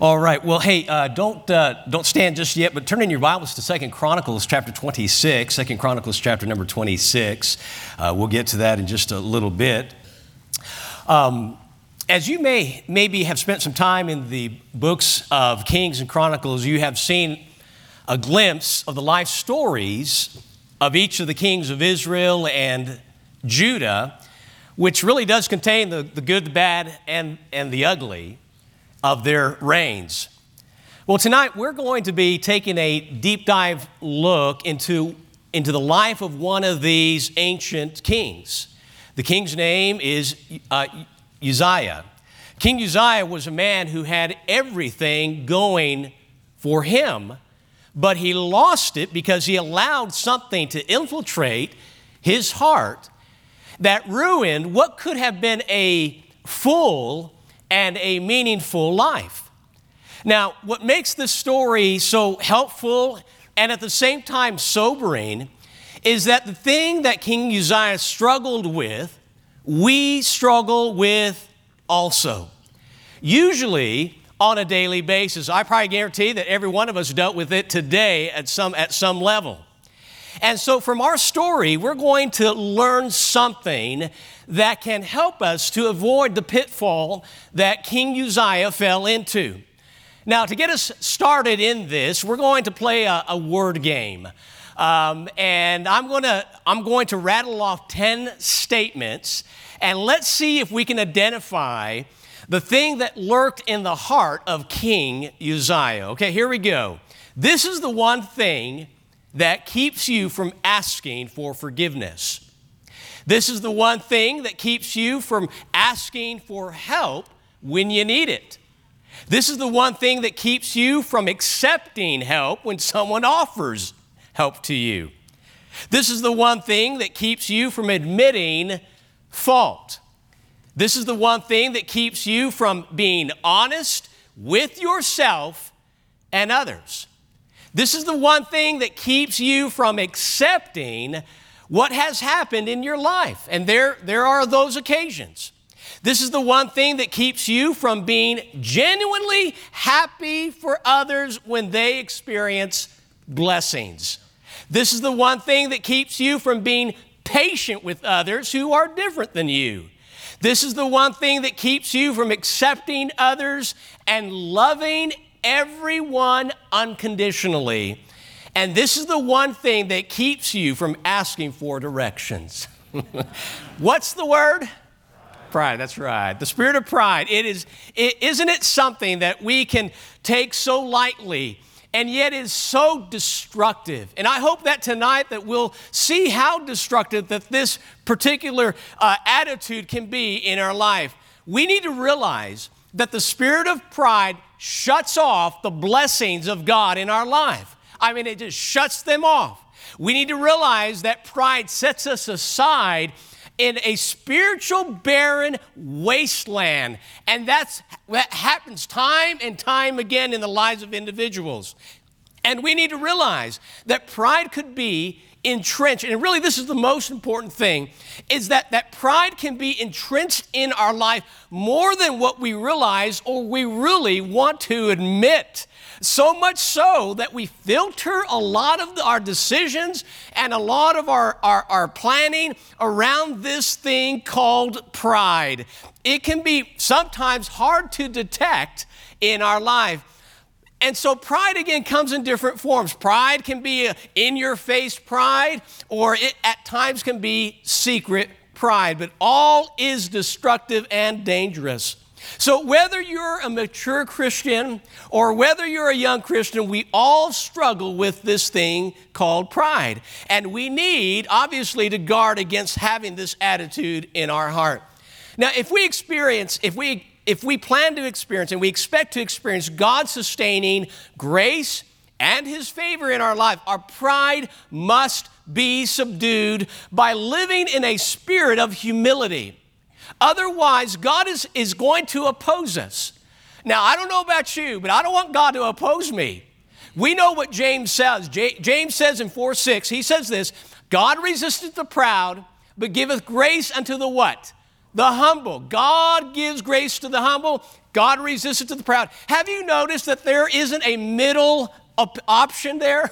All right. Well, hey, uh, don't uh, don't stand just yet, but turn in your Bibles to Second Chronicles chapter 26. Second Chronicles chapter number 26. Uh, we'll get to that in just a little bit. Um, as you may maybe have spent some time in the books of Kings and Chronicles, you have seen a glimpse of the life stories of each of the kings of Israel and Judah, which really does contain the, the good, the bad, and, and the ugly of their reigns. Well, tonight we're going to be taking a deep dive look into, into the life of one of these ancient kings. The king's name is uh, Uzziah. King Uzziah was a man who had everything going for him, but he lost it because he allowed something to infiltrate his heart that ruined what could have been a full and a meaningful life. Now, what makes this story so helpful and at the same time sobering is that the thing that King Uzziah struggled with, we struggle with also. Usually, on a daily basis. I probably guarantee that every one of us dealt with it today at some, at some level. And so, from our story, we're going to learn something that can help us to avoid the pitfall that King Uzziah fell into. Now, to get us started in this, we're going to play a, a word game. Um, and I'm, gonna, I'm going to rattle off 10 statements, and let's see if we can identify the thing that lurked in the heart of King Uzziah. Okay, here we go. This is the one thing that keeps you from asking for forgiveness. This is the one thing that keeps you from asking for help when you need it. This is the one thing that keeps you from accepting help when someone offers help to you. This is the one thing that keeps you from admitting fault. This is the one thing that keeps you from being honest with yourself and others. This is the one thing that keeps you from accepting what has happened in your life. And there, there are those occasions. This is the one thing that keeps you from being genuinely happy for others when they experience blessings. This is the one thing that keeps you from being patient with others who are different than you. This is the one thing that keeps you from accepting others and loving everyone unconditionally and this is the one thing that keeps you from asking for directions. What's the word? Pride, that's right. The spirit of pride. It is, it, isn't it something that we can take so lightly and yet is so destructive? And I hope that tonight that we'll see how destructive that this particular uh, attitude can be in our life. We need to realize that the spirit of pride shuts off the blessings of God in our life. I mean, it just shuts them off. We need to realize that pride sets us aside in a spiritual barren wasteland. And that's, that happens time and time again in the lives of individuals. And we need to realize that pride could be entrenched, and really this is the most important thing, is that, that pride can be entrenched in our life more than what we realize or we really want to admit. So much so that we filter a lot of our decisions and a lot of our, our, our planning around this thing called pride. It can be sometimes hard to detect in our life. And so pride again comes in different forms. Pride can be in your face pride, or it at times can be secret pride, but all is destructive and dangerous. So, whether you're a mature Christian or whether you're a young Christian, we all struggle with this thing called pride. And we need, obviously, to guard against having this attitude in our heart. Now, if we experience, if we if we plan to experience and we expect to experience God sustaining grace and His favor in our life, our pride must be subdued by living in a spirit of humility. Otherwise, God is, is going to oppose us. Now, I don't know about you, but I don't want God to oppose me. We know what James says. J- James says in 4 6, he says this God resisteth the proud, but giveth grace unto the what? The humble. God gives grace to the humble, God resists it to the proud. Have you noticed that there isn't a middle op- option there?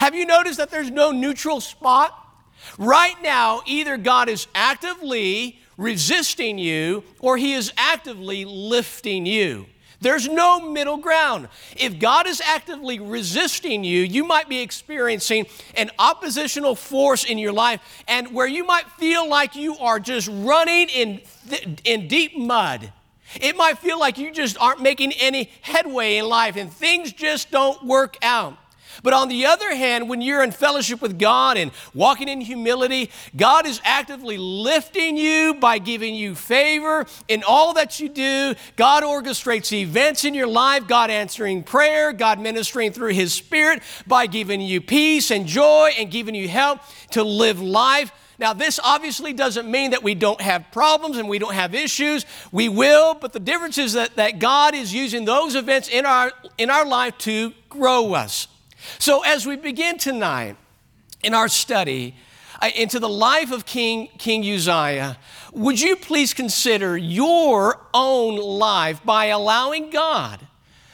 Have you noticed that there's no neutral spot? Right now, either God is actively resisting you or he is actively lifting you. There's no middle ground. If God is actively resisting you, you might be experiencing an oppositional force in your life and where you might feel like you are just running in, in deep mud. It might feel like you just aren't making any headway in life and things just don't work out. But on the other hand, when you're in fellowship with God and walking in humility, God is actively lifting you by giving you favor in all that you do. God orchestrates events in your life, God answering prayer, God ministering through His Spirit by giving you peace and joy and giving you help to live life. Now, this obviously doesn't mean that we don't have problems and we don't have issues. We will, but the difference is that, that God is using those events in our, in our life to grow us. So, as we begin tonight in our study uh, into the life of King, King Uzziah, would you please consider your own life by allowing God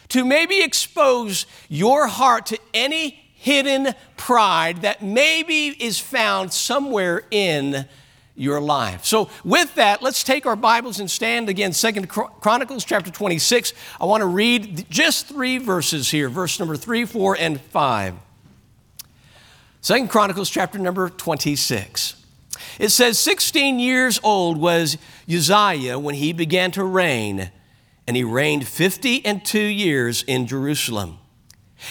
to maybe expose your heart to any hidden pride that maybe is found somewhere in your life. So with that, let's take our Bibles and stand again Second Chronicles chapter 26. I want to read just 3 verses here, verse number 3, 4 and 5. Second Chronicles chapter number 26. It says 16 years old was Uzziah when he began to reign, and he reigned 50 and 2 years in Jerusalem.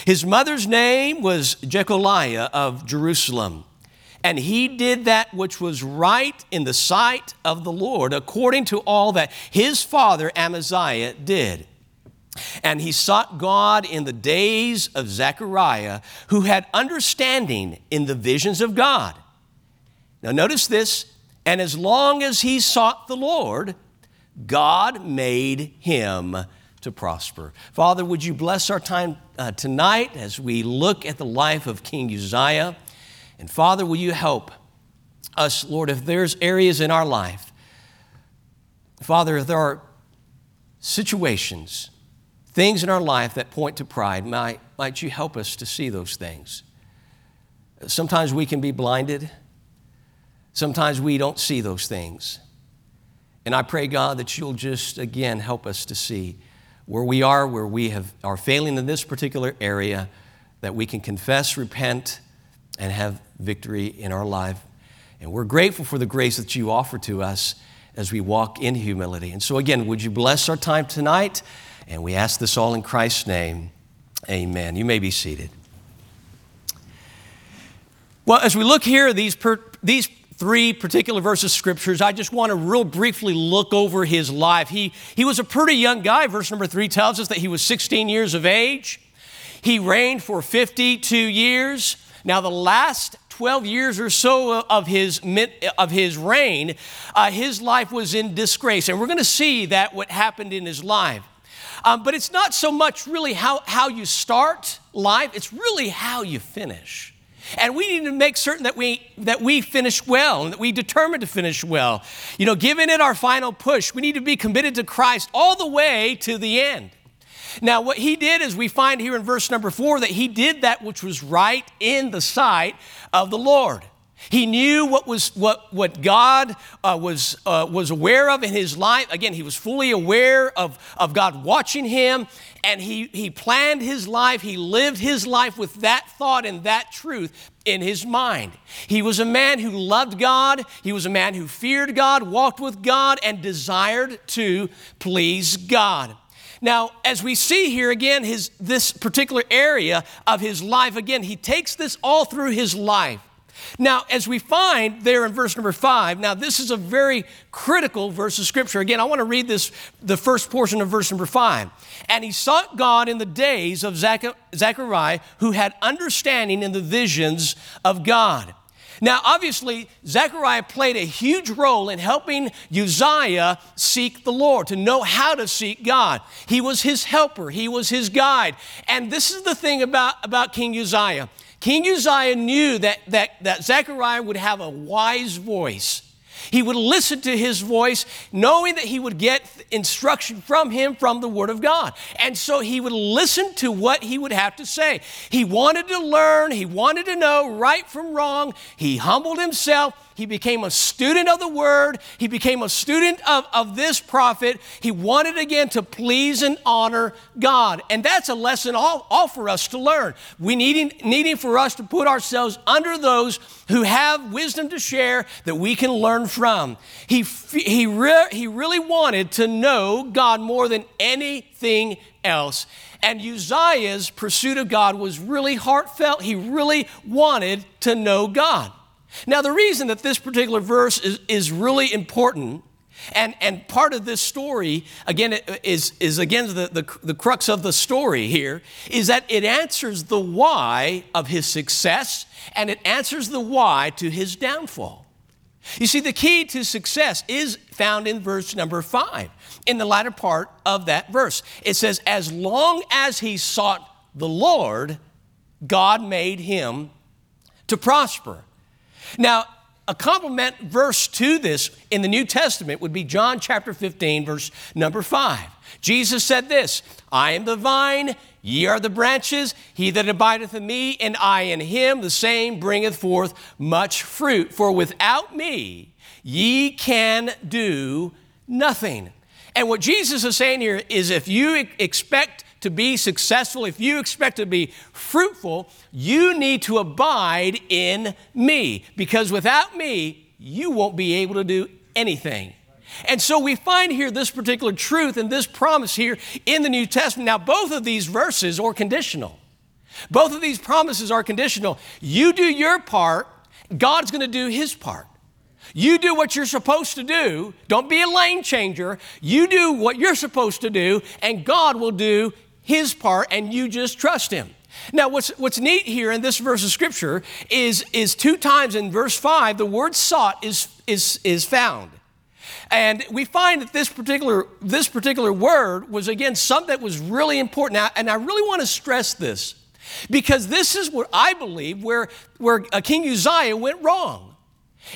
His mother's name was Jecoliah of Jerusalem. And he did that which was right in the sight of the Lord, according to all that his father Amaziah did. And he sought God in the days of Zechariah, who had understanding in the visions of God. Now, notice this, and as long as he sought the Lord, God made him to prosper. Father, would you bless our time uh, tonight as we look at the life of King Uzziah? And Father, will you help us, Lord, if there's areas in our life, Father, if there are situations, things in our life that point to pride, might, might you help us to see those things? Sometimes we can be blinded. Sometimes we don't see those things. And I pray, God, that you'll just, again, help us to see where we are, where we have, are failing in this particular area, that we can confess, repent, and have victory in our life. And we're grateful for the grace that you offer to us as we walk in humility. And so, again, would you bless our time tonight? And we ask this all in Christ's name. Amen. You may be seated. Well, as we look here, these, per, these three particular verses of scriptures, I just want to real briefly look over his life. He, he was a pretty young guy. Verse number three tells us that he was 16 years of age. He reigned for 52 years. Now, the last 12 years or so of his, of his reign, uh, his life was in disgrace. And we're going to see that what happened in his life. Um, but it's not so much really how, how you start life, it's really how you finish. And we need to make certain that we, that we finish well and that we determine to finish well. You know, giving it our final push, we need to be committed to Christ all the way to the end. Now, what he did is we find here in verse number four that he did that which was right in the sight of the Lord. He knew what was what what God uh, was uh, was aware of in his life. Again, he was fully aware of, of God watching him, and he he planned his life. He lived his life with that thought and that truth in his mind. He was a man who loved God. He was a man who feared God, walked with God, and desired to please God. Now, as we see here again, his, this particular area of his life, again, he takes this all through his life. Now, as we find there in verse number five, now this is a very critical verse of scripture. Again, I want to read this, the first portion of verse number five. And he sought God in the days of Zechariah, who had understanding in the visions of God. Now, obviously, Zechariah played a huge role in helping Uzziah seek the Lord, to know how to seek God. He was his helper, he was his guide. And this is the thing about, about King Uzziah. King Uzziah knew that, that, that Zechariah would have a wise voice. He would listen to his voice, knowing that he would get instruction from him from the Word of God. And so he would listen to what he would have to say. He wanted to learn, he wanted to know right from wrong. He humbled himself. He became a student of the word. He became a student of, of this prophet. He wanted again to please and honor God. And that's a lesson all, all for us to learn. We needing, needing for us to put ourselves under those who have wisdom to share that we can learn from. He, he, re, he really wanted to know God more than anything else. And Uzziah's pursuit of God was really heartfelt. He really wanted to know God. Now, the reason that this particular verse is, is really important, and, and part of this story, again, is, is again the, the, the crux of the story here, is that it answers the why of his success and it answers the why to his downfall. You see, the key to success is found in verse number five, in the latter part of that verse. It says, As long as he sought the Lord, God made him to prosper. Now, a complement verse to this in the New Testament would be John chapter 15, verse number 5. Jesus said this I am the vine, ye are the branches. He that abideth in me, and I in him, the same bringeth forth much fruit. For without me, ye can do nothing. And what Jesus is saying here is if you expect to be successful, if you expect to be fruitful, you need to abide in me because without me, you won't be able to do anything. And so we find here this particular truth and this promise here in the New Testament. Now, both of these verses are conditional. Both of these promises are conditional. You do your part, God's going to do his part. You do what you're supposed to do. Don't be a lane changer. You do what you're supposed to do, and God will do his part and you just trust him. Now, what's, what's neat here in this verse of scripture is, is two times in verse 5, the word sought is, is, is found. And we find that this particular, this particular word was, again, something that was really important. Now, and I really want to stress this because this is what I believe where, where uh, King Uzziah went wrong.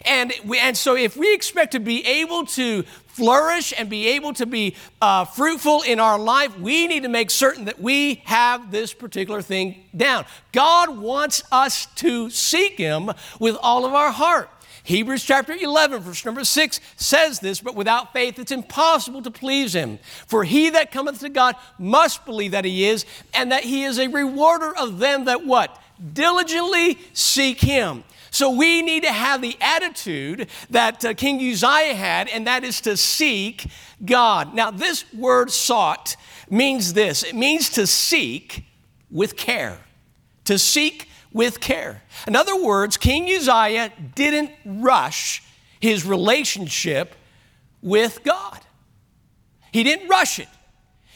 And, we, and so, if we expect to be able to flourish and be able to be uh, fruitful in our life, we need to make certain that we have this particular thing down. God wants us to seek Him with all of our heart. Hebrews chapter 11, verse number 6 says this, but without faith it's impossible to please him. For he that cometh to God must believe that he is, and that he is a rewarder of them that what? Diligently seek him. So we need to have the attitude that uh, King Uzziah had, and that is to seek God. Now, this word sought means this it means to seek with care. To seek with care. In other words, King Uzziah didn't rush his relationship with God. He didn't rush it.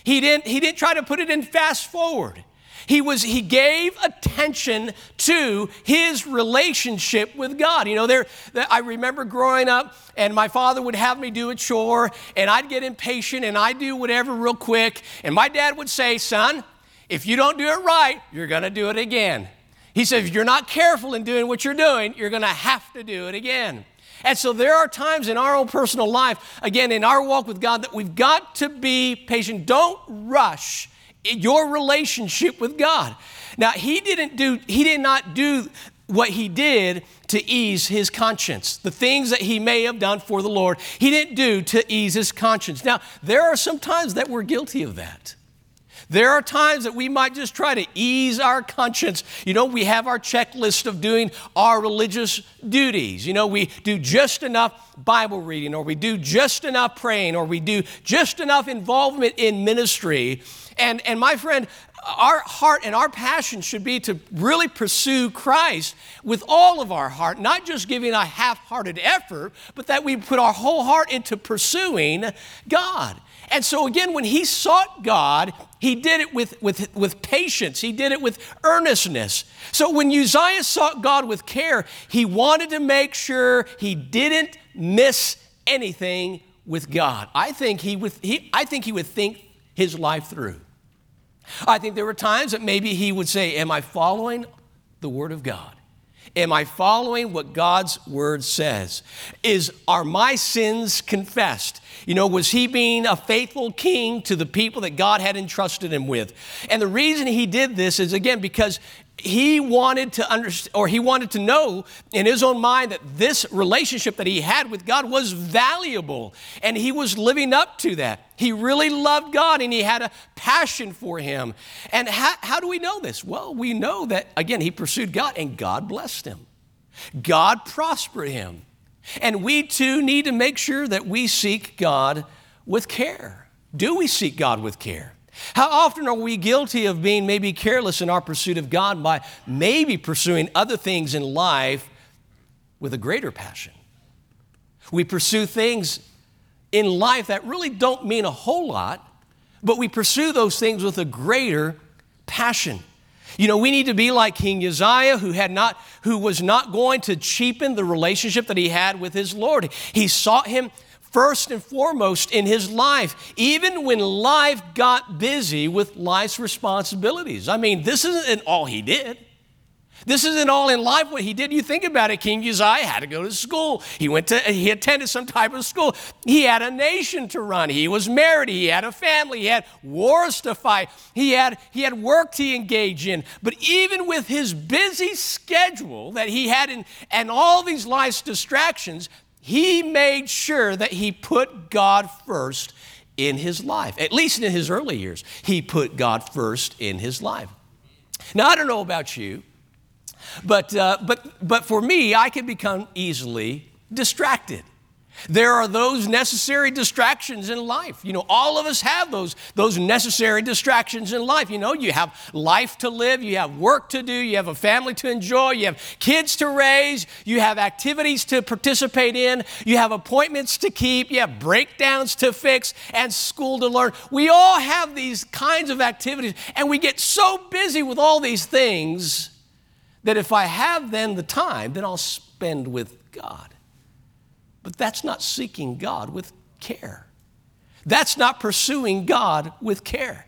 He didn't, he didn't try to put it in fast forward. He was he gave attention to his relationship with God. You know, there I remember growing up and my father would have me do a chore and I'd get impatient and I'd do whatever real quick and my dad would say, "Son, if you don't do it right, you're going to do it again." He said, "If you're not careful in doing what you're doing, you're going to have to do it again." And so there are times in our own personal life, again, in our walk with God, that we've got to be patient. Don't rush your relationship with God. Now, he didn't do, he did not do what he did to ease his conscience. The things that he may have done for the Lord, he didn't do to ease his conscience. Now, there are some times that we're guilty of that. There are times that we might just try to ease our conscience. You know, we have our checklist of doing our religious duties. You know, we do just enough Bible reading, or we do just enough praying, or we do just enough involvement in ministry. And, and my friend, our heart and our passion should be to really pursue Christ with all of our heart, not just giving a half hearted effort, but that we put our whole heart into pursuing God. And so, again, when he sought God, he did it with, with, with patience, he did it with earnestness. So, when Uzziah sought God with care, he wanted to make sure he didn't miss anything with God. I think he would, he, I think he would think his life through. I think there were times that maybe he would say, Am I following the Word of God? Am I following what God's word says? Is are my sins confessed? You know, was he being a faithful king to the people that God had entrusted him with? And the reason he did this is again because he wanted to understand or he wanted to know in his own mind that this relationship that he had with God was valuable and he was living up to that. He really loved God and he had a passion for him. And how, how do we know this? Well, we know that again he pursued God and God blessed him. God prospered him. And we too need to make sure that we seek God with care. Do we seek God with care? How often are we guilty of being maybe careless in our pursuit of God by maybe pursuing other things in life with a greater passion? We pursue things in life that really don't mean a whole lot, but we pursue those things with a greater passion. You know, we need to be like King Uzziah, who had not, who was not going to cheapen the relationship that he had with his Lord. He sought him first and foremost in his life, even when life got busy with life's responsibilities. I mean, this isn't all he did. This isn't all in life what he did. You think about it, King Uzziah had to go to school. He went to he attended some type of school. He had a nation to run. He was married. He had a family. He had wars to fight. He had he had work to engage in. But even with his busy schedule that he had in, and all these life's distractions, he made sure that he put God first in his life. At least in his early years, he put God first in his life. Now, I don't know about you, but, uh, but, but for me, I can become easily distracted. There are those necessary distractions in life. You know, all of us have those, those necessary distractions in life. You know, you have life to live, you have work to do, you have a family to enjoy, you have kids to raise, you have activities to participate in, you have appointments to keep, you have breakdowns to fix, and school to learn. We all have these kinds of activities, and we get so busy with all these things that if I have then the time, then I'll spend with God. But that's not seeking God with care. That's not pursuing God with care.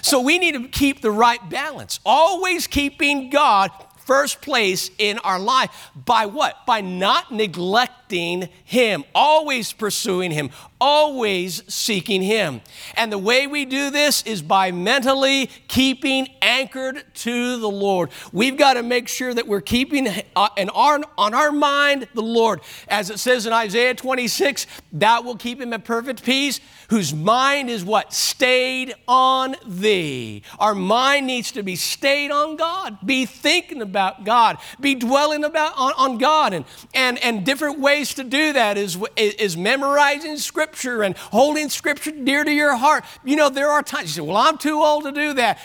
So we need to keep the right balance, always keeping God first place in our life. By what? By not neglecting Him, always pursuing Him, always seeking Him. And the way we do this is by mentally keeping anchored to the Lord. We've got to make sure that we're keeping uh, in our, on our mind the Lord. As it says in Isaiah 26, that will keep him at perfect peace, whose mind is what? Stayed on thee. Our mind needs to be stayed on God. Be thinking about God. Be dwelling about on, on God. And, and, and different ways to do that is, is memorizing Scripture Scripture and holding Scripture dear to your heart. You know, there are times you say, Well, I'm too old to do that.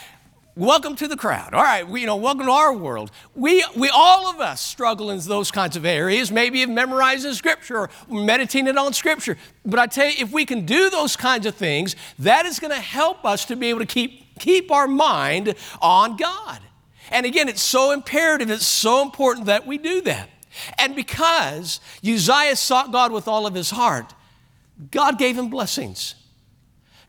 Welcome to the crowd. All right, we, you know, welcome to our world. We, we all of us struggle in those kinds of areas, maybe of memorizing Scripture or meditating on Scripture. But I tell you, if we can do those kinds of things, that is going to help us to be able to keep, keep our mind on God. And again, it's so imperative, it's so important that we do that. And because Uzziah sought God with all of his heart, God gave him blessings.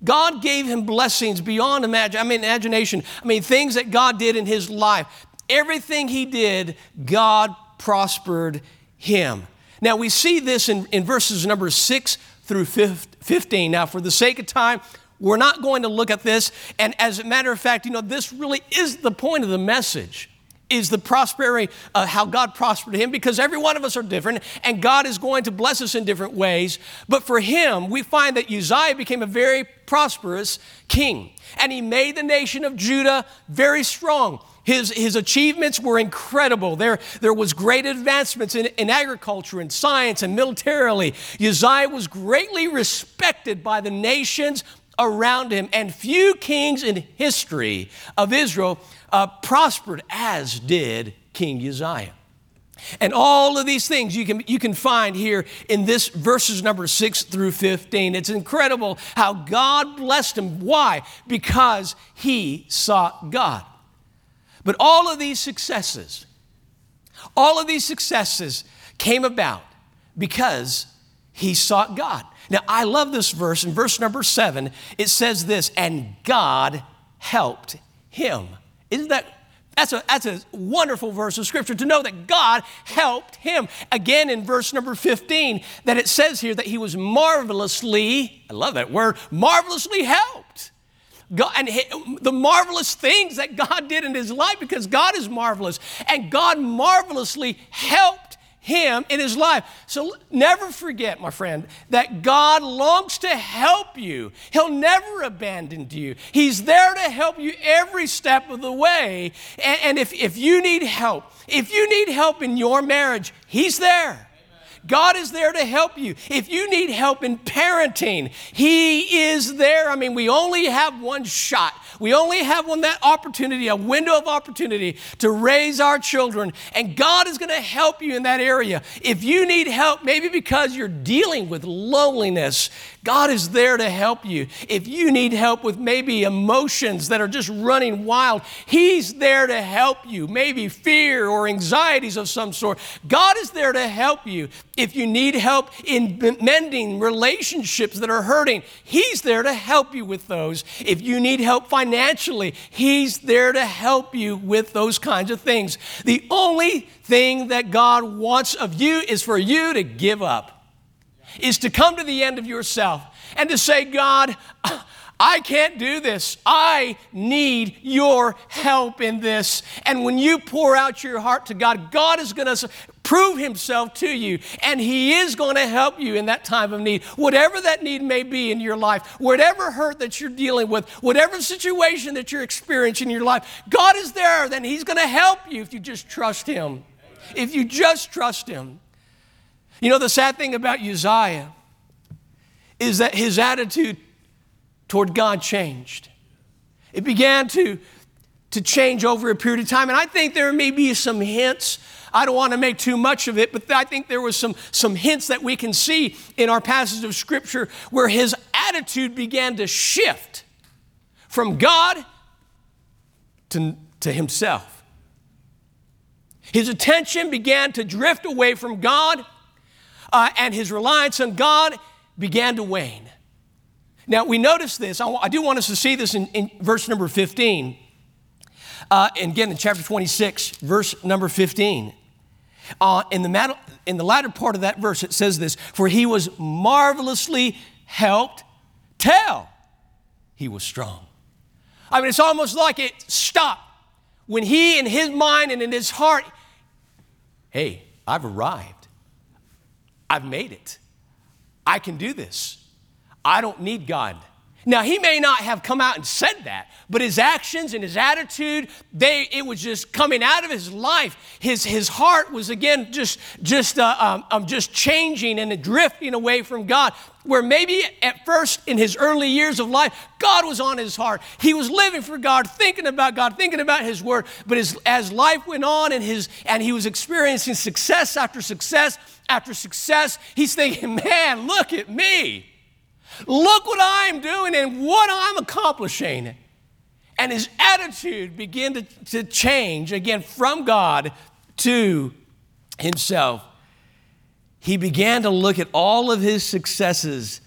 God gave him blessings beyond imagine, I mean, imagination. I mean, things that God did in his life. Everything he did, God prospered him. Now, we see this in, in verses number 6 through 15. Now, for the sake of time, we're not going to look at this. And as a matter of fact, you know, this really is the point of the message is the prosperity, uh, how God prospered him, because every one of us are different, and God is going to bless us in different ways. But for him, we find that Uzziah became a very prosperous king, and he made the nation of Judah very strong. His, his achievements were incredible. There, there was great advancements in, in agriculture and science and militarily. Uzziah was greatly respected by the nations around him, and few kings in history of Israel uh, prospered as did King Uzziah. And all of these things you can, you can find here in this verses number 6 through 15. It's incredible how God blessed him. Why? Because he sought God. But all of these successes, all of these successes came about because he sought God. Now, I love this verse. In verse number 7, it says this, and God helped him. Isn't that That's a, that's a wonderful verse of scripture to know that God helped him. Again, in verse number 15, that it says here that he was marvelously, I love that word, marvelously helped. God, and the marvelous things that God did in his life because God is marvelous. And God marvelously helped him in his life. So never forget, my friend, that God longs to help you. He'll never abandon you. He's there to help you every step of the way. And, and if, if you need help, if you need help in your marriage, He's there. God is there to help you. If you need help in parenting, He is there. I mean, we only have one shot. We only have one that opportunity, a window of opportunity to raise our children, and God is going to help you in that area. If you need help, maybe because you're dealing with loneliness, God is there to help you. If you need help with maybe emotions that are just running wild, He's there to help you. Maybe fear or anxieties of some sort. God is there to help you. If you need help in mending relationships that are hurting, He's there to help you with those. If you need help financially, He's there to help you with those kinds of things. The only thing that God wants of you is for you to give up is to come to the end of yourself and to say, God, I can't do this. I need your help in this. And when you pour out your heart to God, God is going to prove himself to you and he is going to help you in that time of need. Whatever that need may be in your life, whatever hurt that you're dealing with, whatever situation that you're experiencing in your life, God is there. Then he's going to help you if you just trust him. If you just trust him. You know, the sad thing about Uzziah is that his attitude toward God changed. It began to, to change over a period of time. And I think there may be some hints. I don't want to make too much of it, but I think there was some, some hints that we can see in our passage of Scripture where his attitude began to shift from God to, to himself. His attention began to drift away from God uh, and his reliance on God began to wane. Now, we notice this. I, do want us to see this in, in verse number 15. Uh, and again, in chapter 26, verse number 15. Uh, in, the in the latter part of that verse, it says this For he was marvelously helped Tell he was strong. I mean, it's almost like it stopped when he, in his mind and in his heart, hey, I've arrived. I've made it. I can do this. I don't need God. Now, he may not have come out and said that, but his actions and his attitude, they, it was just coming out of his life. His, his heart was again just, just, uh, um, um, just changing and drifting away from God. Where maybe at first in his early years of life, God was on his heart. He was living for God, thinking about God, thinking about his word. But as, as life went on and, his, and he was experiencing success after success after success, he's thinking, man, look at me. Look what I'm doing and what I'm accomplishing. And his attitude began to, to change again from God to himself. He began to look at all of his successes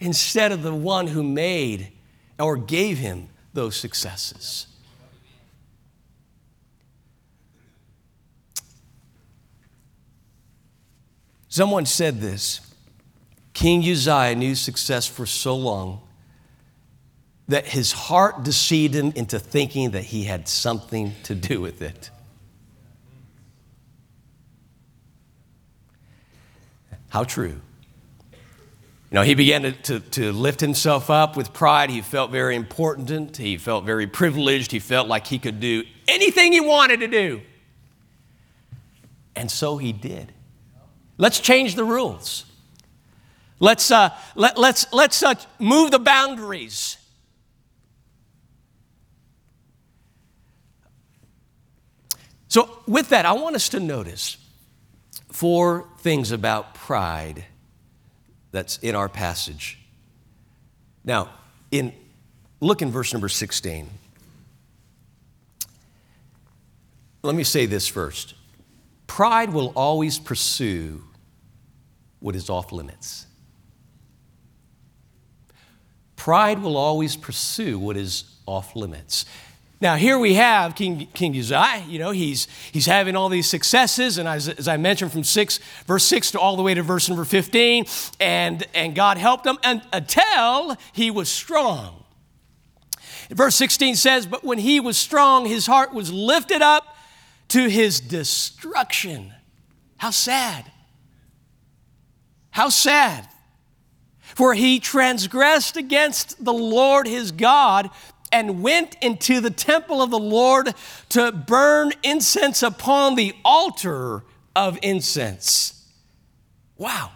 instead of the one who made or gave him those successes. Someone said this King Uzziah knew success for so long that his heart deceived him into thinking that he had something to do with it. How true. You know, he began to, to, to, lift himself up with pride. He felt very important. He felt very privileged. He felt like he could do anything he wanted to do. And so he did. Let's change the rules. Let's, uh, let, let's, let's uh, move the boundaries. So, with that, I want us to notice four things about pride that's in our passage. Now, in look in verse number 16. Let me say this first. Pride will always pursue what is off limits. Pride will always pursue what is off limits. Now, here we have King, King Uzziah. You know, he's, he's having all these successes. And as, as I mentioned, from 6, verse 6 to all the way to verse number 15. And, and God helped him and, until he was strong. Verse 16 says, But when he was strong, his heart was lifted up to his destruction. How sad. How sad. For he transgressed against the Lord his God and went into the temple of the Lord to burn incense upon the altar of incense. Wow.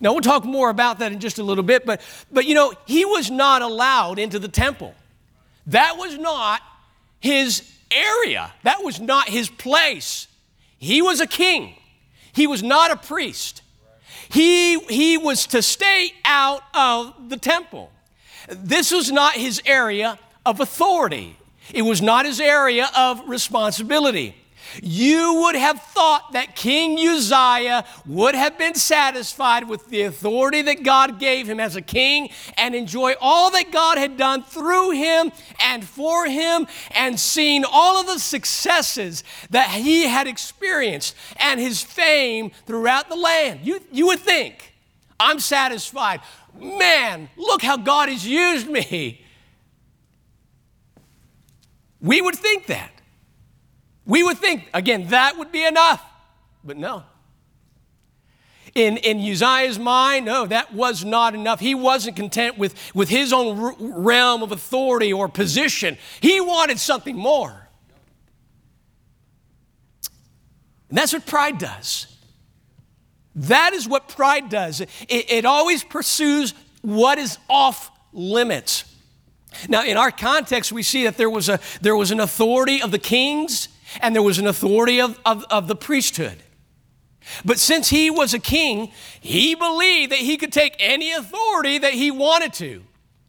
Now we'll talk more about that in just a little bit, but but you know, he was not allowed into the temple. That was not his area. That was not his place. He was a king. He was not a priest. He, he was to stay out of the temple. This was not his area of authority, it was not his area of responsibility. You would have thought that King Uzziah would have been satisfied with the authority that God gave him as a king and enjoy all that God had done through him and for him and seen all of the successes that he had experienced and his fame throughout the land. You, you would think, I'm satisfied. Man, look how God has used me. We would think that. We would think, again, that would be enough. But no. In, in Uzziah's mind, no, that was not enough. He wasn't content with, with his own realm of authority or position. He wanted something more. And that's what pride does. That is what pride does. It, it always pursues what is off limits. Now, in our context, we see that there was, a, there was an authority of the kings and there was an authority of, of, of the priesthood. But since he was a king, he believed that he could take any authority that he wanted to.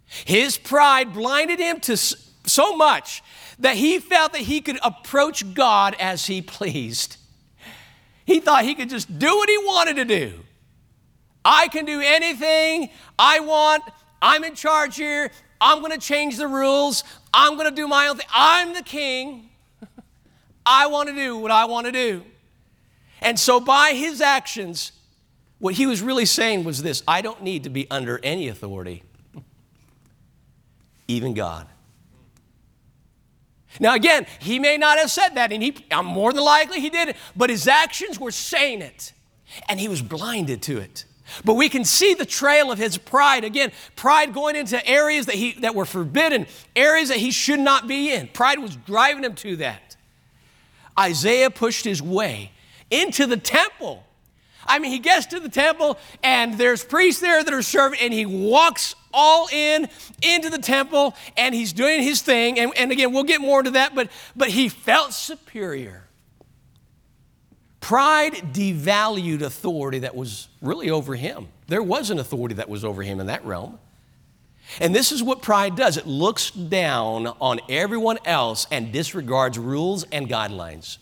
His pride blinded him to so much that he felt that he could approach God as he pleased. He thought he could just do what he wanted to do. I can do anything I want. I'm in charge here. I'm going to change the rules. I'm going to do my own thing. I'm the king. I want to do what I want to do. And so, by his actions, what he was really saying was this I don't need to be under any authority, even God. Now, again, he may not have said that, and he, I'm more than likely he did but his actions were saying it, and he was blinded to it. But we can see the trail of his pride. Again, pride going into areas that, he, that were forbidden, areas that he should not be in. Pride was driving him to that. Isaiah pushed his way into the temple. I mean, he gets to the temple and there's priests there that are serving, and he walks all in into the temple and he's doing his thing. And, and again, we'll get more into that, but, but he felt superior. Pride devalued authority that was really over him. There was an authority that was over him in that realm. And this is what pride does it looks down on everyone else and disregards rules and guidelines.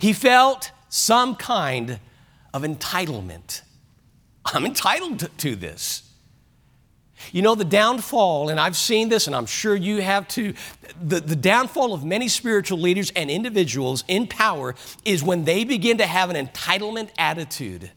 He felt some kind of entitlement. I'm entitled to this. You know, the downfall, and I've seen this, and I'm sure you have too, the, the downfall of many spiritual leaders and individuals in power is when they begin to have an entitlement attitude.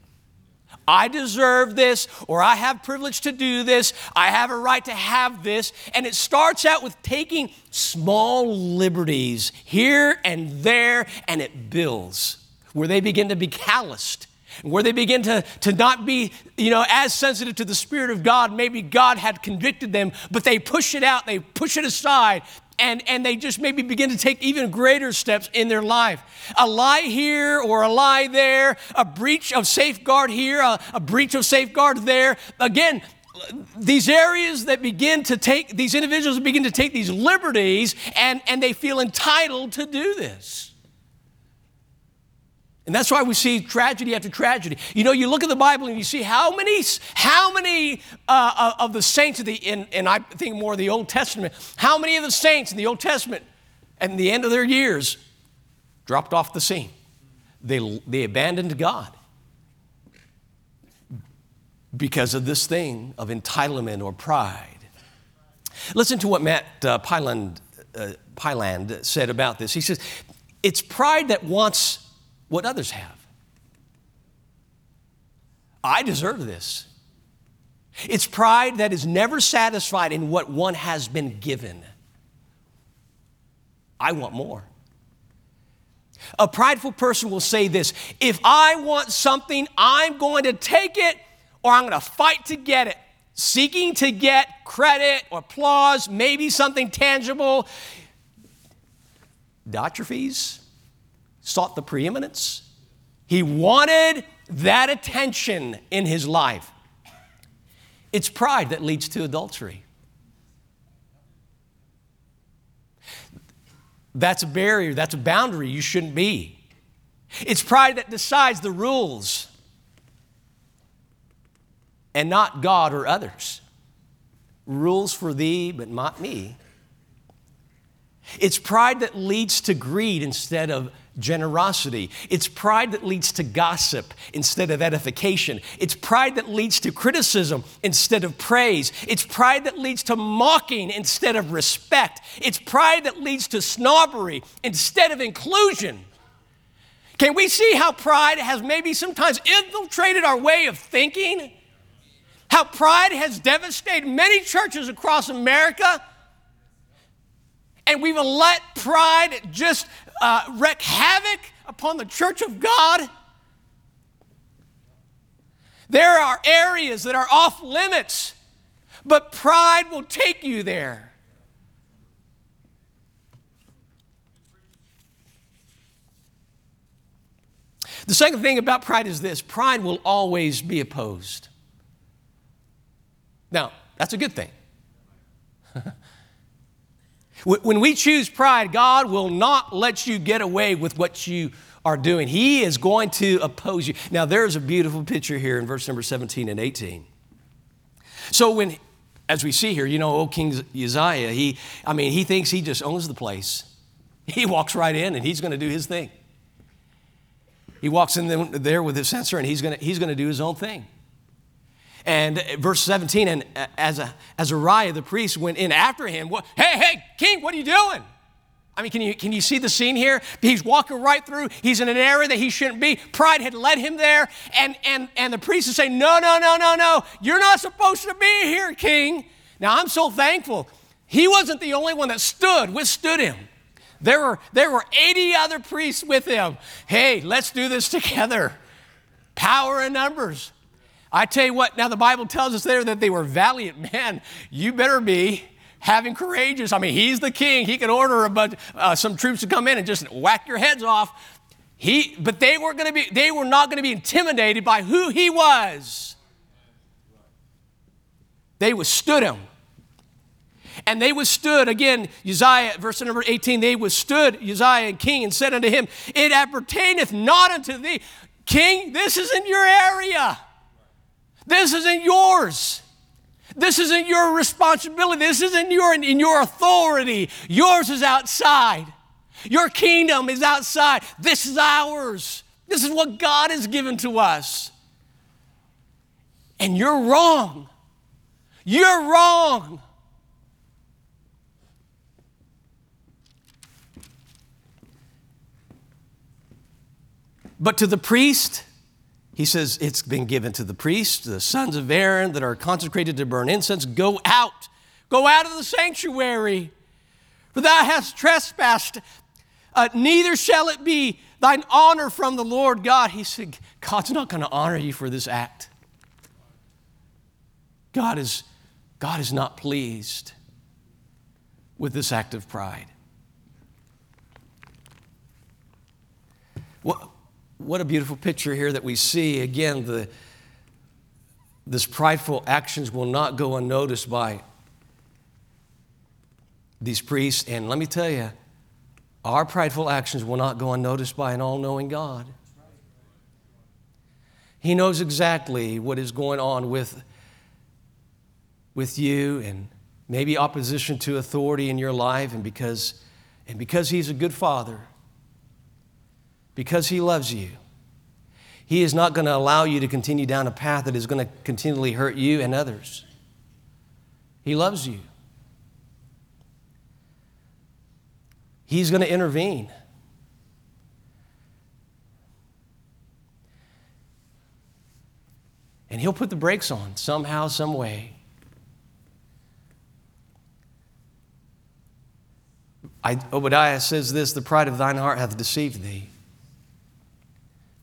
I deserve this, or I have privilege to do this, I have a right to have this. And it starts out with taking small liberties here and there, and it builds where they begin to be calloused where they begin to, to not be you know as sensitive to the spirit of god maybe god had convicted them but they push it out they push it aside and, and they just maybe begin to take even greater steps in their life. A lie here or a lie there, a breach of safeguard here, a, a breach of safeguard there. Again, these areas that begin to take, these individuals begin to take these liberties and, and they feel entitled to do this. And that's why we see tragedy after tragedy. You know, you look at the Bible and you see how many, how many uh, uh, of the saints of the, in, and I think more of the Old Testament, how many of the saints in the Old Testament at the end of their years dropped off the scene? They, they abandoned God because of this thing of entitlement or pride. Listen to what Matt uh, Pyland, uh, Pyland said about this. He says, It's pride that wants what others have. I deserve this. It's pride that is never satisfied in what one has been given. I want more. A prideful person will say this if I want something, I'm going to take it or I'm going to fight to get it, seeking to get credit or applause, maybe something tangible. Diotrephes sought the preeminence. He wanted that attention in his life. It's pride that leads to adultery. That's a barrier, that's a boundary you shouldn't be. It's pride that decides the rules and not God or others. Rules for thee, but not me. It's pride that leads to greed instead of generosity. It's pride that leads to gossip instead of edification. It's pride that leads to criticism instead of praise. It's pride that leads to mocking instead of respect. It's pride that leads to snobbery instead of inclusion. Can we see how pride has maybe sometimes infiltrated our way of thinking? How pride has devastated many churches across America? And we've let pride just uh, wreak havoc upon the church of God. There are areas that are off limits, but pride will take you there. The second thing about pride is this pride will always be opposed. Now, that's a good thing. When we choose pride, God will not let you get away with what you are doing. He is going to oppose you. Now, there's a beautiful picture here in verse number 17 and 18. So, when, as we see here, you know, old King Uzziah, he, I mean, he thinks he just owns the place. He walks right in and he's going to do his thing. He walks in there with his censer and he's going to, he's going to do his own thing. And verse 17, and as a, Azariah the priest went in after him, hey, hey, king, what are you doing? I mean, can you, can you see the scene here? He's walking right through. He's in an area that he shouldn't be. Pride had led him there. And, and, and the priest is saying, No, no, no, no, no. You're not supposed to be here, king. Now, I'm so thankful. He wasn't the only one that stood, withstood him. There were, there were 80 other priests with him. Hey, let's do this together. Power in numbers. I tell you what, now the Bible tells us there that they were valiant men. You better be having courageous. I mean, he's the king. He could order a bunch, uh, some troops to come in and just whack your heads off. He, but they weren't going to be, they were not going to be intimidated by who he was. They withstood him. And they withstood, again, Uzziah, verse number 18, they withstood Uzziah king and said unto him, It appertaineth not unto thee. King, this is in your area. This isn't yours. This isn't your responsibility. This isn't your, in your authority. Yours is outside. Your kingdom is outside. This is ours. This is what God has given to us. And you're wrong. You're wrong. But to the priest, he says, It's been given to the priests, the sons of Aaron that are consecrated to burn incense. Go out, go out of the sanctuary, for thou hast trespassed. Uh, neither shall it be thine honor from the Lord God. He said, God's not going to honor you for this act. God is, God is not pleased with this act of pride. What, what a beautiful picture here that we see. Again, the, this prideful actions will not go unnoticed by these priests. And let me tell you, our prideful actions will not go unnoticed by an all knowing God. He knows exactly what is going on with, with you and maybe opposition to authority in your life, and because, and because He's a good Father because He loves you. He is not going to allow you to continue down a path that is going to continually hurt you and others. He loves you. He's going to intervene. And He'll put the brakes on somehow, some way. I, Obadiah says this the pride of thine heart hath deceived thee.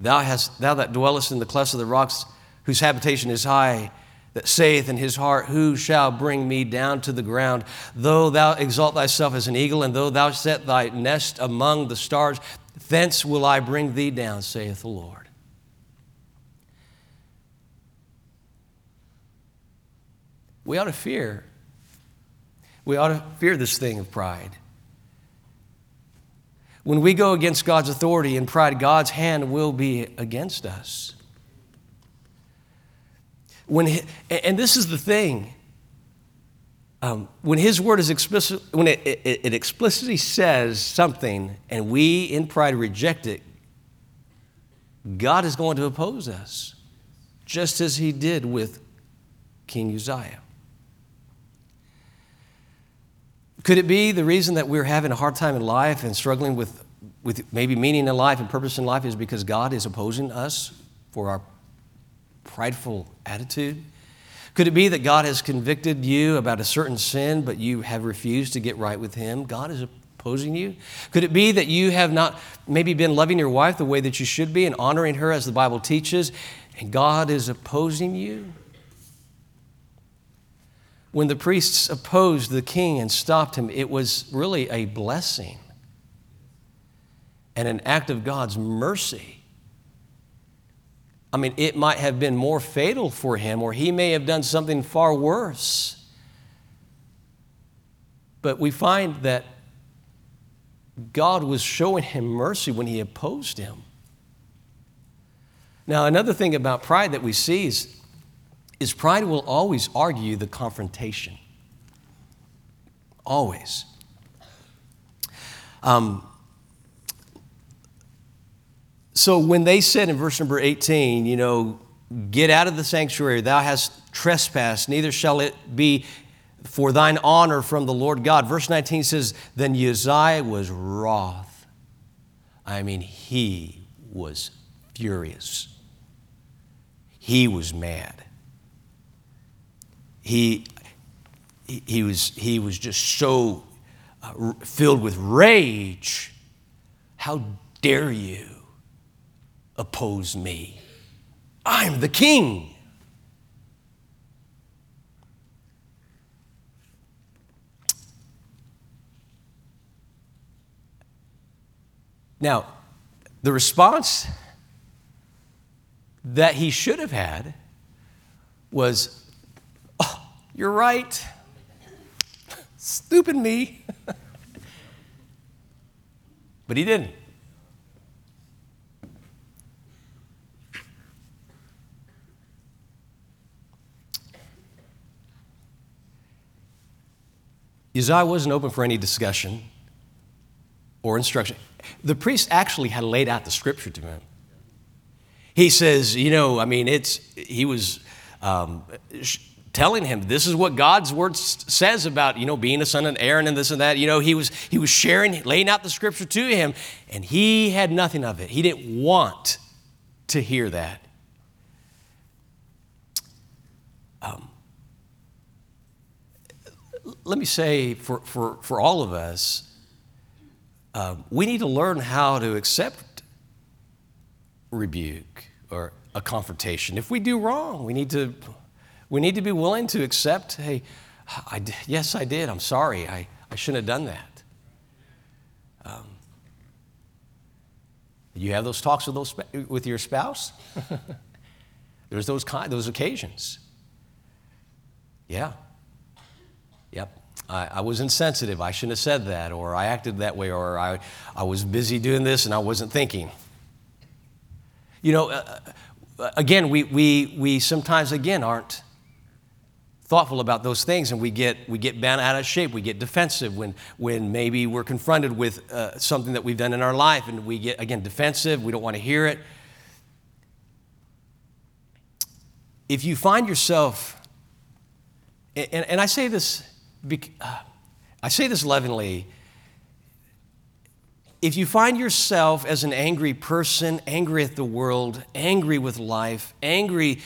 Thou, hast, thou that dwellest in the clefts of the rocks, whose habitation is high, that saith in his heart, Who shall bring me down to the ground? Though thou exalt thyself as an eagle, and though thou set thy nest among the stars, thence will I bring thee down, saith the Lord. We ought to fear. We ought to fear this thing of pride. When we go against God's authority and pride, God's hand will be against us. When he, and this is the thing. Um, when His word is explicit, when it, it, it explicitly says something and we in pride reject it, God is going to oppose us, just as He did with King Uzziah. Could it be the reason that we're having a hard time in life and struggling with, with maybe meaning in life and purpose in life is because God is opposing us for our prideful attitude? Could it be that God has convicted you about a certain sin, but you have refused to get right with Him? God is opposing you? Could it be that you have not maybe been loving your wife the way that you should be and honoring her as the Bible teaches, and God is opposing you? When the priests opposed the king and stopped him, it was really a blessing and an act of God's mercy. I mean, it might have been more fatal for him, or he may have done something far worse. But we find that God was showing him mercy when he opposed him. Now, another thing about pride that we see is is pride will always argue the confrontation. Always. Um, so when they said in verse number 18, you know, get out of the sanctuary, thou hast trespassed, neither shall it be for thine honor from the Lord God. Verse 19 says, Then Uzziah was wroth. I mean, he was furious. He was mad he, he, was, he was just so uh, filled with rage. How dare you oppose me? I'm the king. Now, the response that he should have had was you're right. Stupid me. but he didn't. Uzziah wasn't open for any discussion or instruction. The priest actually had laid out the scripture to him. He says, you know, I mean, it's, he was um, telling him this is what God's word says about you know being a son of Aaron and this and that. You know he was he was sharing, laying out the scripture to him, and he had nothing of it. He didn't want to hear that. Um, let me say for, for, for all of us, uh, we need to learn how to accept rebuke or a confrontation. If we do wrong, we need to we need to be willing to accept hey, I, yes, I did. I'm sorry. I, I shouldn't have done that. Um, you have those talks with, those, with your spouse? There's those, kind, those occasions. Yeah. Yep. I, I, was insensitive. I shouldn't have said that, or I acted that way, or I, I was busy doing this and I wasn't thinking. You know, uh, uh again, we, we, we sometimes, again, aren't thoughtful about those things and we get, we get bent out of shape. We get defensive when, when maybe we're confronted with uh, something that we've done in our life and we get, again, defensive. We don't want to hear it. If you find yourself, and, and I say this, uh, I say this lovingly, if you find yourself as an angry person, angry at the world, angry with life, angry,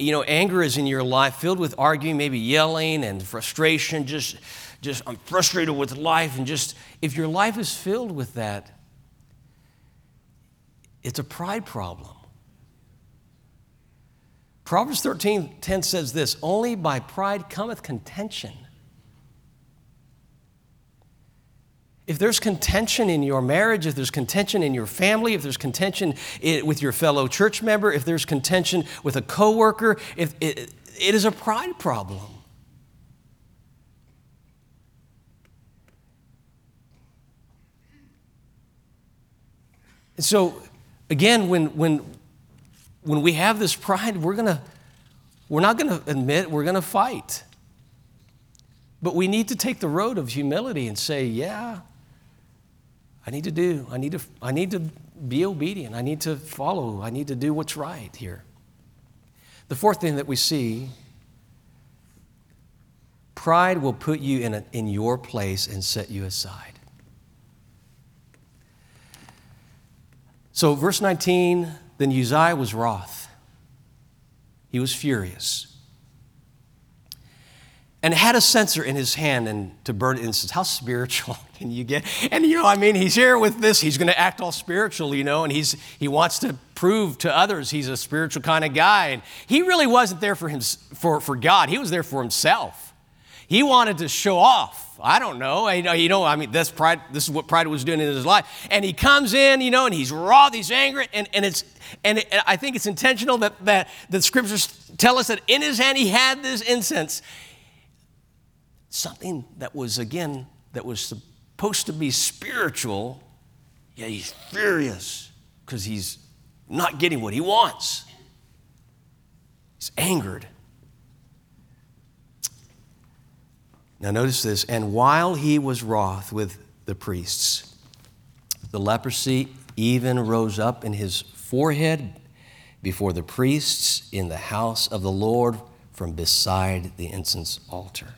you know, anger is in your life, filled with arguing, maybe yelling and frustration, just, just I'm frustrated with life, and just if your life is filled with that, it's a pride problem. Proverbs 13 10 says this only by pride cometh contention. If there's contention in your marriage, if there's contention in your family, if there's contention with your fellow church member, if there's contention with a coworker, if it, it is a pride problem. So, again, when, when, when we have this pride, we're, gonna, we're not going to admit we're going to fight. But we need to take the road of humility and say, yeah, I need to do, I need to, I need to be obedient. I need to follow. I need to do what's right here. The fourth thing that we see pride will put you in, a, in your place and set you aside. So, verse 19 then Uzziah was wroth, he was furious and had a censer in his hand and to burn incense. How spiritual can you get? And you know, I mean, he's here with this. He's going to act all spiritual, you know, and he's he wants to prove to others he's a spiritual kind of guy. And he really wasn't there for him for, for God. He was there for himself. He wanted to show off. I don't know. You know, I mean, this pride. This is what pride was doing in his life. And he comes in, you know, and he's raw, he's angry, and, and it's and it, I think it's intentional that that the scriptures tell us that in his hand he had this incense something that was, again, that was supposed to be spiritual, yet he's furious because he's not getting what he wants. He's angered. Now, notice this. And while he was wroth with the priests, the leprosy even rose up in his forehead before the priests in the house of the Lord from beside the incense altar.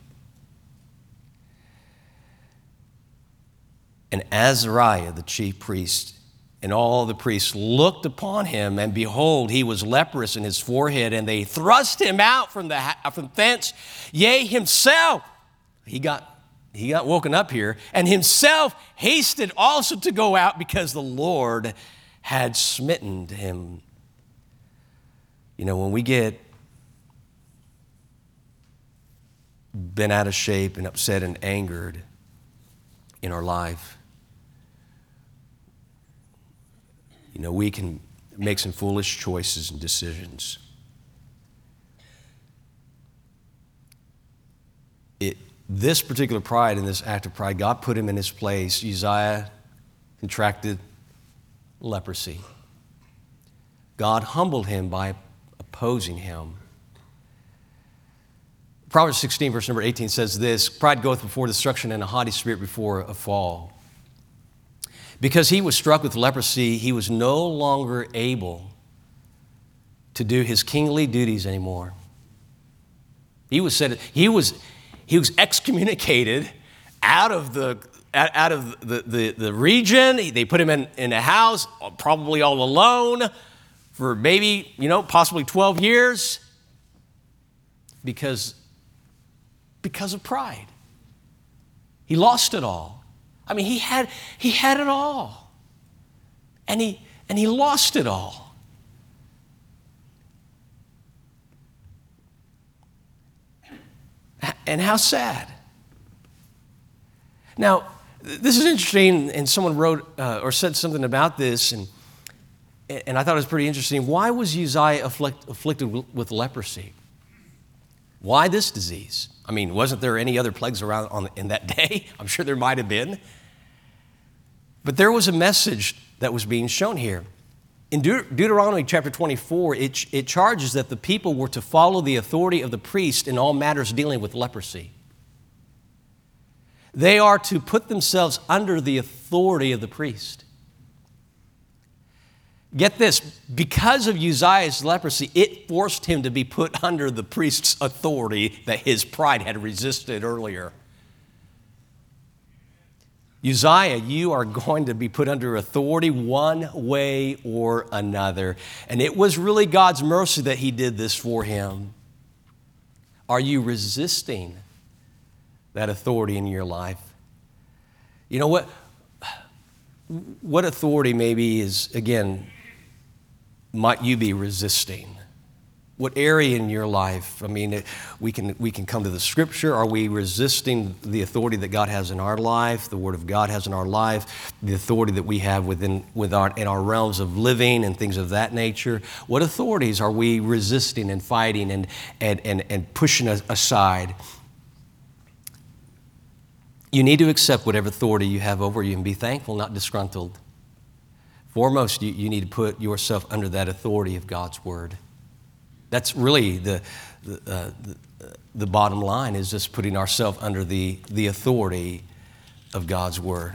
And Azariah, the chief priest, and all the priests looked upon him, and behold, he was leprous in his forehead, and they thrust him out from, the, from thence. Yea, himself, he got, he got woken up here, and himself hasted also to go out because the Lord had smitten him. You know, when we get been out of shape and upset and angered in our life, you know, we can make some foolish choices and decisions. It, this particular pride and this act of pride, God put him in his place. Uzziah contracted leprosy. God humbled him by opposing him. Proverbs 16, verse number 18 says this Pride goeth before destruction, and a haughty spirit before a fall. Because he was struck with leprosy, he was no longer able to do his kingly duties anymore. He was said he was he was excommunicated out of the out of the, the, the region. They put him in, in a house, probably all alone, for maybe, you know, possibly 12 years because, because of pride. He lost it all. I mean, he had, he had it all. And he, and he lost it all. And how sad. Now, this is interesting, and someone wrote uh, or said something about this, and, and I thought it was pretty interesting. Why was Uzziah afflict, afflicted with leprosy? Why this disease? I mean, wasn't there any other plagues around on, in that day? I'm sure there might have been. But there was a message that was being shown here. In Deut- Deuteronomy chapter 24, it, it charges that the people were to follow the authority of the priest in all matters dealing with leprosy. They are to put themselves under the authority of the priest. Get this, because of Uzziah's leprosy, it forced him to be put under the priest's authority that his pride had resisted earlier. Uzziah, you are going to be put under authority one way or another. And it was really God's mercy that he did this for him. Are you resisting that authority in your life? You know what? What authority maybe is, again, might you be resisting? What area in your life? I mean, we can, we can come to the scripture. Are we resisting the authority that God has in our life, the word of God has in our life, the authority that we have within, with our, in our realms of living and things of that nature? What authorities are we resisting and fighting and, and, and, and pushing aside? You need to accept whatever authority you have over you and be thankful, not disgruntled. Foremost, you, you need to put yourself under that authority of God's word. That's really the, the, uh, the, the bottom line is just putting ourselves under the, the authority of God's Word.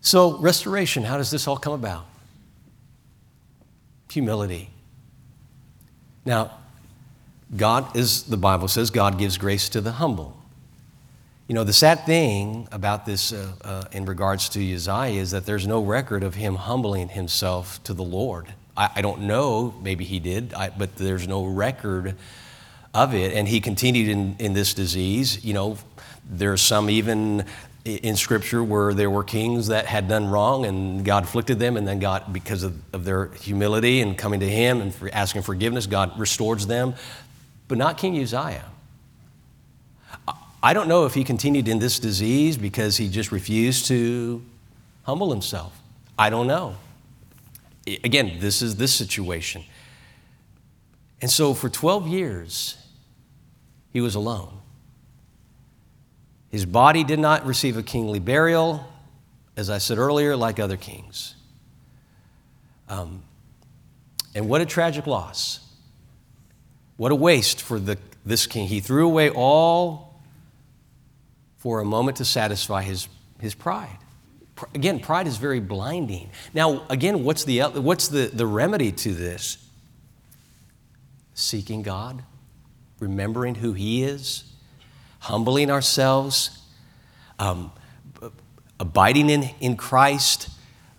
So, restoration, how does this all come about? Humility. Now, God is, the Bible says, God gives grace to the humble. You know, the sad thing about this uh, uh, in regards to Uzziah is that there's no record of him humbling himself to the Lord. I, I don't know, maybe he did, I, but there's no record of it. And he continued in, in this disease. You know, there's some even in Scripture where there were kings that had done wrong and God afflicted them, and then God, because of, of their humility and coming to Him and for asking forgiveness, God restores them. But not King Uzziah. I don't know if he continued in this disease because he just refused to humble himself. I don't know. Again, this is this situation. And so for 12 years, he was alone. His body did not receive a kingly burial, as I said earlier, like other kings. Um, and what a tragic loss. What a waste for the, this king. He threw away all for a moment to satisfy his, his pride. Again, pride is very blinding. Now, again, what's the, what's the, the remedy to this? Seeking God, remembering who He is, humbling ourselves, um, abiding in, in Christ,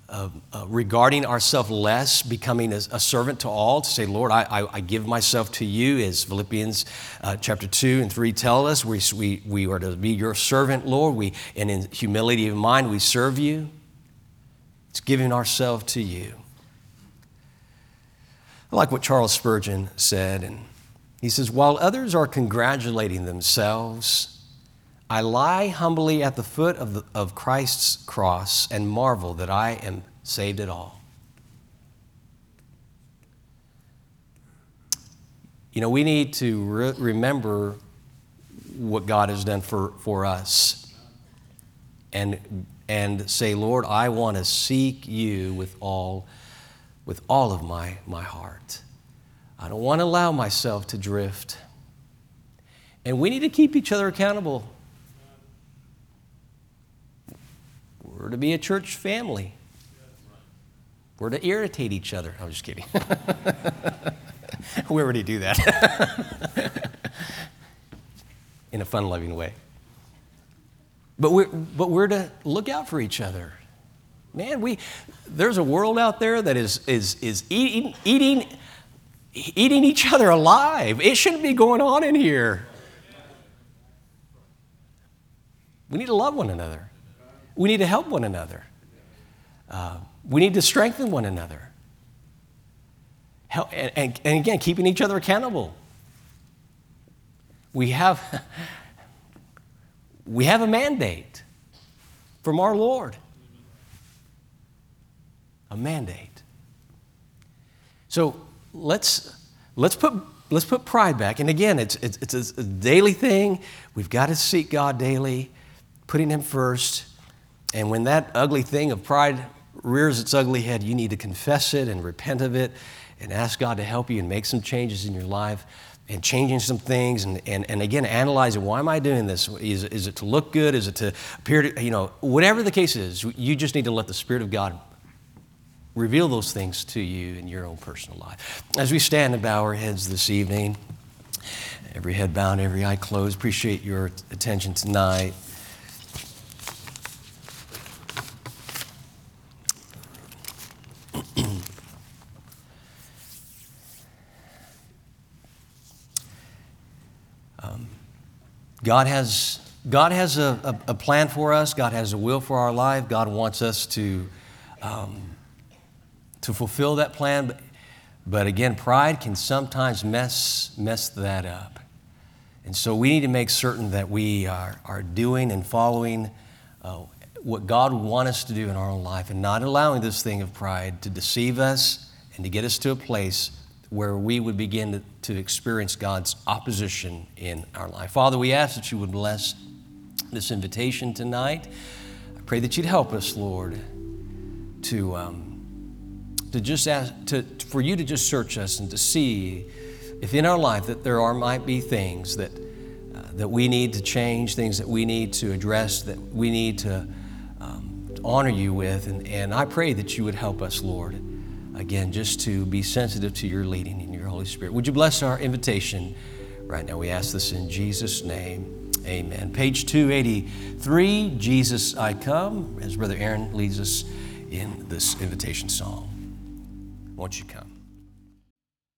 uh, uh, regarding ourselves less, becoming a, a, servant to all, to say, Lord, I, I, I give myself to you, as Philippians uh, chapter 2 and 3 tell us. We, we, we are to be your servant, Lord, we, and in humility of mind, we serve you. It's giving ourselves to you. I like what Charles Spurgeon said, and he says, While others are congratulating themselves, I lie humbly at the foot of, the, of Christ's cross and marvel that I am saved at all. You know, we need to re- remember what God has done for, for us and, and say, Lord, I want to seek you with all, with all of my, my heart. I don't want to allow myself to drift. And we need to keep each other accountable. We're to be a church family. We're to irritate each other. I'm just kidding. we already do that in a fun loving way. But we're, but we're to look out for each other. Man, we, there's a world out there that is, is, is eating, eating, eating each other alive. It shouldn't be going on in here. We need to love one another. We need to help one another. Uh, we need to strengthen one another. Help, and, and, and again, keeping each other accountable. We have, we have a mandate from our Lord. A mandate. So let's, let's, put, let's put pride back. And again, it's, it's, it's a daily thing. We've got to seek God daily, putting Him first. And when that ugly thing of pride rears its ugly head, you need to confess it and repent of it and ask God to help you and make some changes in your life and changing some things and, and, and again analyzing why am i doing this is, is it to look good is it to appear to you know whatever the case is you just need to let the spirit of god reveal those things to you in your own personal life as we stand and bow our heads this evening Every head bowed, every eye closed. Appreciate your attention tonight. God has, God has a, a, a, plan for us. God has a will for our life. God wants us to, um, to fulfill that plan. But, but again, pride can sometimes mess, mess that up. And so we need to make certain that we are, are doing and following uh, what God wants us to do in our own life and not allowing this thing of pride to deceive us and to get us to a place where we would begin to, to experience God's opposition in our life. Father, we ask that you would bless this invitation tonight. I pray that you'd help us, Lord, to, um, to just ask, to, for you to just search us and to see if in our life that there are might be things that, uh, that we need to change, things that we need to address, that we need to um, honor you with. And, and I pray that you would help us, Lord again, just to be sensitive to your leading in your Holy Spirit. Would you bless our invitation right now? We ask this in Jesus' name. Amen. Page 283, Jesus I Come, as Brother Aaron leads us in this invitation song. Won't you come?